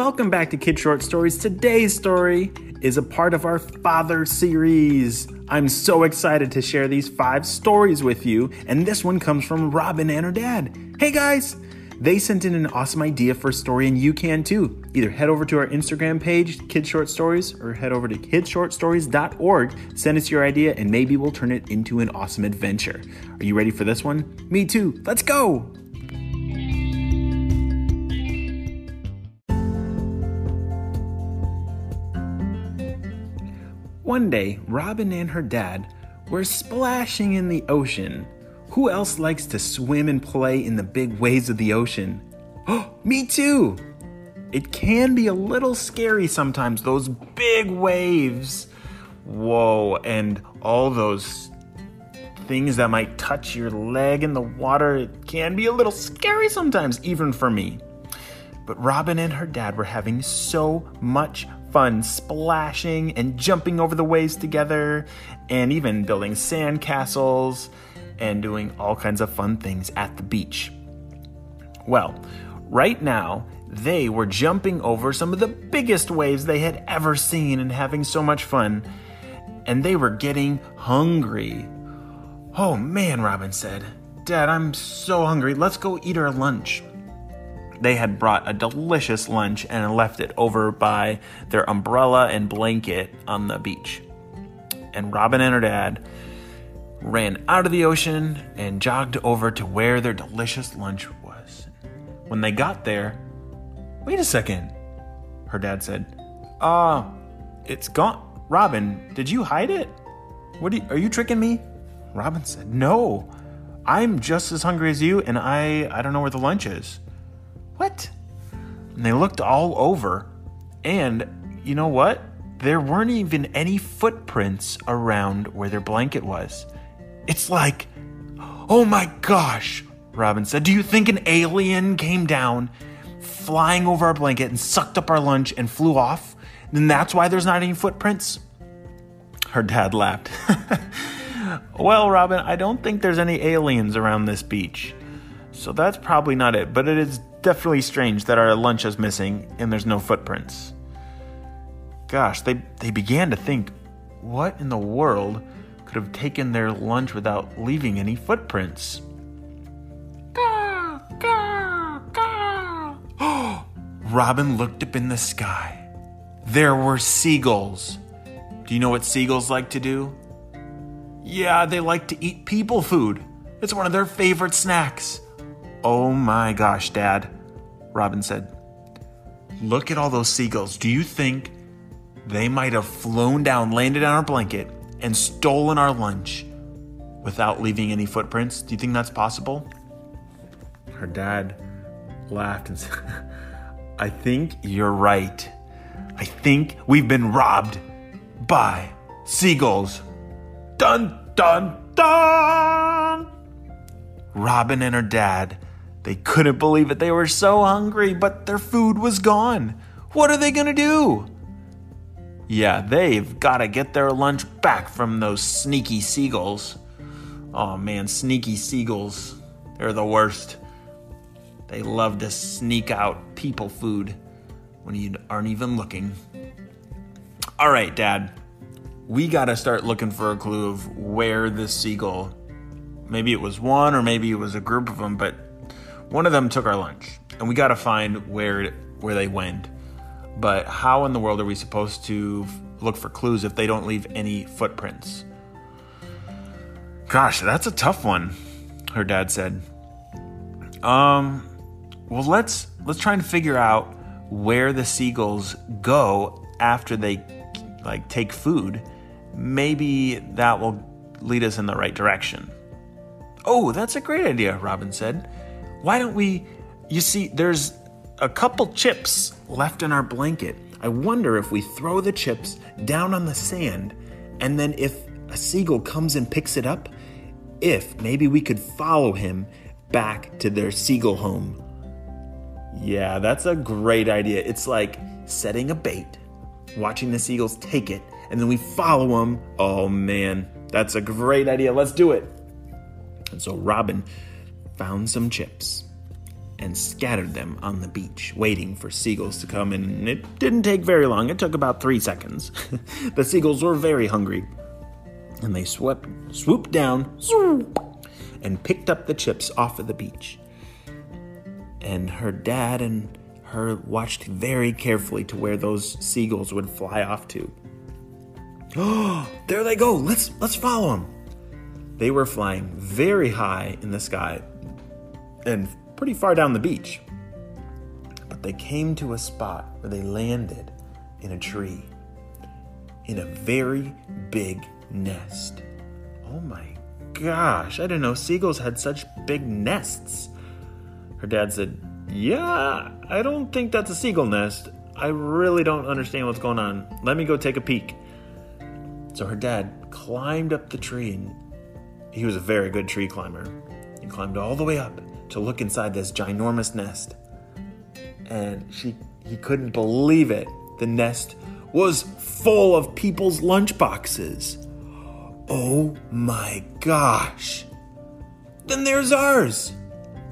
Welcome back to Kid Short Stories. Today's story is a part of our Father series. I'm so excited to share these five stories with you, and this one comes from Robin and her dad. Hey guys! They sent in an awesome idea for a story, and you can too. Either head over to our Instagram page, Kid Short Stories, or head over to kidshortstories.org, send us your idea, and maybe we'll turn it into an awesome adventure. Are you ready for this one? Me too. Let's go! One day, Robin and her dad were splashing in the ocean. Who else likes to swim and play in the big waves of the ocean? Oh, me too! It can be a little scary sometimes, those big waves. Whoa, and all those things that might touch your leg in the water. It can be a little scary sometimes, even for me. But Robin and her dad were having so much fun splashing and jumping over the waves together, and even building sand castles and doing all kinds of fun things at the beach. Well, right now, they were jumping over some of the biggest waves they had ever seen and having so much fun, and they were getting hungry. Oh man, Robin said, Dad, I'm so hungry. Let's go eat our lunch they had brought a delicious lunch and left it over by their umbrella and blanket on the beach. And Robin and her dad ran out of the ocean and jogged over to where their delicious lunch was. When they got there, wait a second, her dad said. Ah, uh, it's gone. Robin, did you hide it? What are you, are you tricking me? Robin said, No, I'm just as hungry as you, and I, I don't know where the lunch is. What? And they looked all over, and you know what? There weren't even any footprints around where their blanket was. It's like, oh my gosh, Robin said. Do you think an alien came down, flying over our blanket, and sucked up our lunch and flew off? Then that's why there's not any footprints? Her dad laughed. well, Robin, I don't think there's any aliens around this beach. So that's probably not it, but it is definitely strange that our lunch is missing and there's no footprints. Gosh, they, they began to think, what in the world could have taken their lunch without leaving any footprints? Robin looked up in the sky. There were seagulls. Do you know what seagulls like to do? Yeah, they like to eat people food. It's one of their favorite snacks. Oh my gosh, Dad, Robin said. Look at all those seagulls. Do you think they might have flown down, landed on our blanket, and stolen our lunch without leaving any footprints? Do you think that's possible? Her dad laughed and said, I think you're right. I think we've been robbed by seagulls. Dun, dun, dun! Robin and her dad they couldn't believe it. They were so hungry, but their food was gone. What are they going to do? Yeah, they've got to get their lunch back from those sneaky seagulls. Oh man, sneaky seagulls. They're the worst. They love to sneak out people food when you aren't even looking. All right, Dad. We got to start looking for a clue of where this seagull. Maybe it was one or maybe it was a group of them, but one of them took our lunch, and we got to find where where they went. But how in the world are we supposed to look for clues if they don't leave any footprints? Gosh, that's a tough one, her dad said. Um, well, let's let's try and figure out where the seagulls go after they like take food. Maybe that will lead us in the right direction. Oh, that's a great idea, Robin said. Why don't we? You see, there's a couple chips left in our blanket. I wonder if we throw the chips down on the sand, and then if a seagull comes and picks it up, if maybe we could follow him back to their seagull home. Yeah, that's a great idea. It's like setting a bait, watching the seagulls take it, and then we follow them. Oh man, that's a great idea. Let's do it. And so Robin found some chips and scattered them on the beach, waiting for seagulls to come. And it didn't take very long, it took about three seconds. the seagulls were very hungry. And they swept, swooped down and picked up the chips off of the beach. And her dad and her watched very carefully to where those seagulls would fly off to. Oh, there they go. Let's let's follow them. They were flying very high in the sky and pretty far down the beach. But they came to a spot where they landed in a tree in a very big nest. Oh my gosh, I didn't know seagulls had such big nests. Her dad said, Yeah, I don't think that's a seagull nest. I really don't understand what's going on. Let me go take a peek. So her dad climbed up the tree, and he was a very good tree climber. He climbed all the way up to look inside this ginormous nest. And she he couldn't believe it. The nest was full of people's lunchboxes. Oh my gosh. Then there's ours.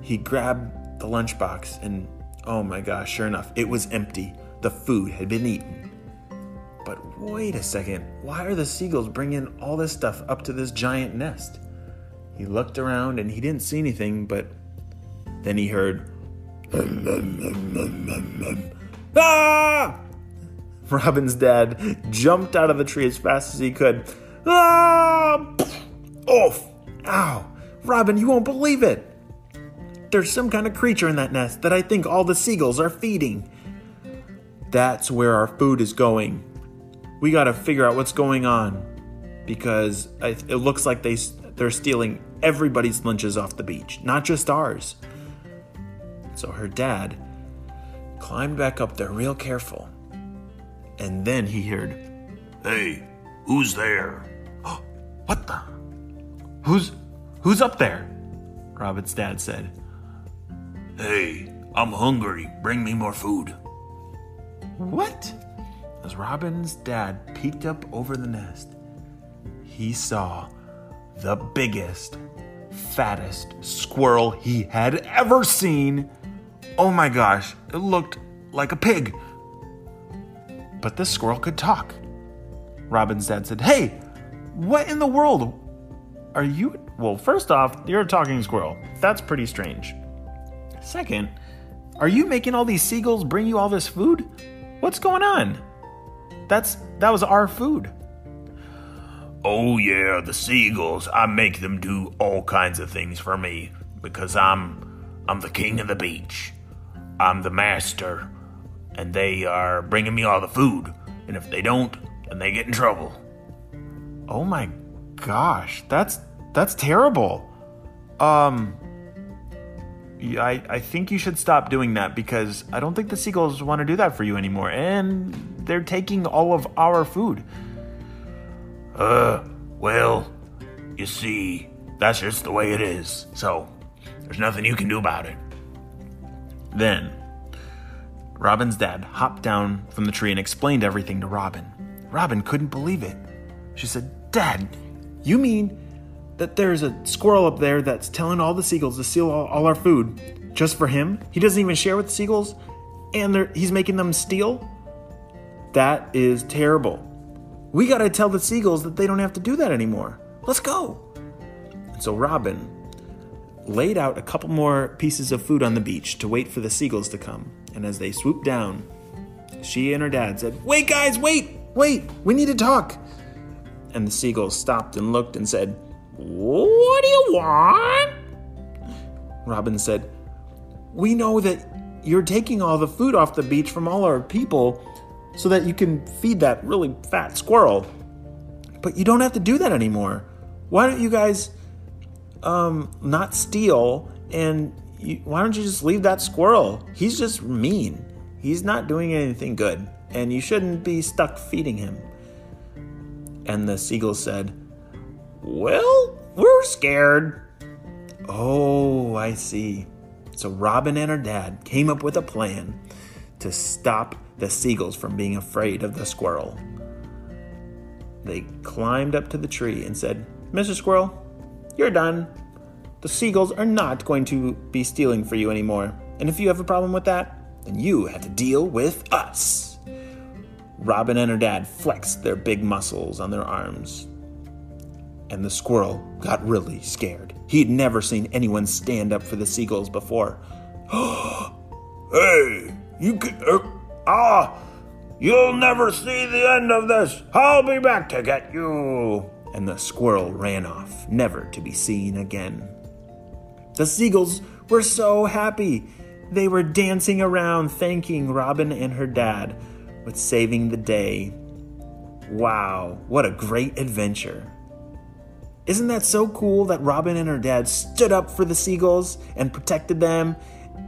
He grabbed the lunchbox and oh my gosh, sure enough, it was empty. The food had been eaten. But wait a second, why are the seagulls bringing all this stuff up to this giant nest? He looked around and he didn't see anything, but then he heard, Ah! Robin's dad jumped out of the tree as fast as he could. Ah! Oof! Ow! Robin, you won't believe it! There's some kind of creature in that nest that I think all the seagulls are feeding. That's where our food is going. We gotta figure out what's going on because it looks like they, they're stealing everybody's lunches off the beach, not just ours. So her dad climbed back up there real careful. And then he heard, Hey, who's there? What the? Who's who's up there? Robin's dad said. Hey, I'm hungry. Bring me more food. What? As Robin's dad peeked up over the nest, he saw the biggest, fattest squirrel he had ever seen. Oh my gosh, it looked like a pig. But this squirrel could talk. Robin's dad said, Hey, what in the world? Are you. Well, first off, you're a talking squirrel. That's pretty strange. Second, are you making all these seagulls bring you all this food? What's going on? That's that was our food. Oh yeah, the seagulls. I make them do all kinds of things for me because I'm I'm the king of the beach. I'm the master, and they are bringing me all the food. And if they don't, then they get in trouble. Oh my gosh, that's that's terrible. Um I, I think you should stop doing that because I don't think the seagulls want to do that for you anymore. And they're taking all of our food. Uh, well, you see, that's just the way it is. So, there's nothing you can do about it. Then, Robin's dad hopped down from the tree and explained everything to Robin. Robin couldn't believe it. She said, Dad, you mean that there's a squirrel up there that's telling all the seagulls to steal all, all our food just for him? He doesn't even share with the seagulls, and he's making them steal? That is terrible. We gotta tell the seagulls that they don't have to do that anymore. Let's go. And so Robin laid out a couple more pieces of food on the beach to wait for the seagulls to come. And as they swooped down, she and her dad said, Wait, guys, wait, wait, we need to talk. And the seagulls stopped and looked and said, What do you want? Robin said, We know that you're taking all the food off the beach from all our people so that you can feed that really fat squirrel. But you don't have to do that anymore. why don't you guys um, not steal and you, why don't you just leave that squirrel? He's just mean. He's not doing anything good, and you shouldn't be stuck feeding him. And the seagull said, Well, we're scared. Oh, I see. So Robin and her dad came up with a plan to stop the seagulls from being afraid of the squirrel. They climbed up to the tree and said, Mr. Squirrel, you're done. The seagulls are not going to be stealing for you anymore. And if you have a problem with that, then you have to deal with us. Robin and her dad flexed their big muscles on their arms. And the squirrel got really scared. He'd never seen anyone stand up for the seagulls before. hey, you can. Uh, ah! You'll never see the end of this. I'll be back to get you. And the squirrel ran off, never to be seen again. The seagulls were so happy. They were dancing around, thanking Robin and her dad with saving the day. Wow, what a great adventure! Isn't that so cool that Robin and her dad stood up for the seagulls and protected them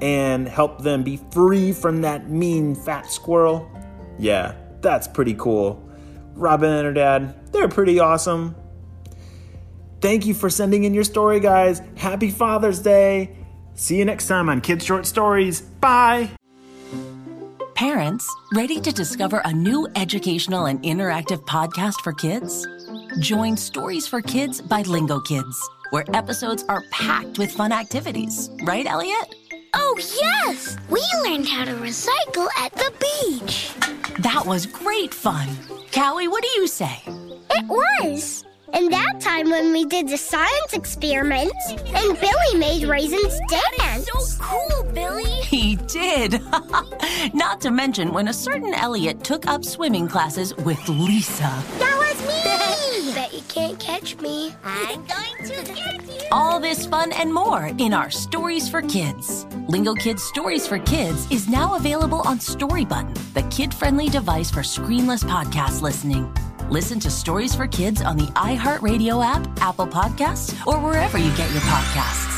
and helped them be free from that mean fat squirrel? Yeah, that's pretty cool. Robin and her dad, they're pretty awesome. Thank you for sending in your story, guys. Happy Father's Day. See you next time on Kids Short Stories. Bye. Parents, ready to discover a new educational and interactive podcast for kids? Join Stories for Kids by Lingo Kids, where episodes are packed with fun activities. Right, Elliot? Oh, yes! We learned how to recycle at the beach. That was great fun. Callie, what do you say? It was. And that time when we did the science experiments and Billy made raisins dance. So cool, Billy. He did. Not to mention when a certain Elliot took up swimming classes with Lisa. That was me. Bet you can't catch me. I'm going to get you. All this fun and more in our Stories for Kids. Lingo Kids Stories for Kids is now available on Story Button, the kid-friendly device for screenless podcast listening. Listen to Stories for Kids on the iHeartRadio app, Apple Podcasts, or wherever you get your podcasts.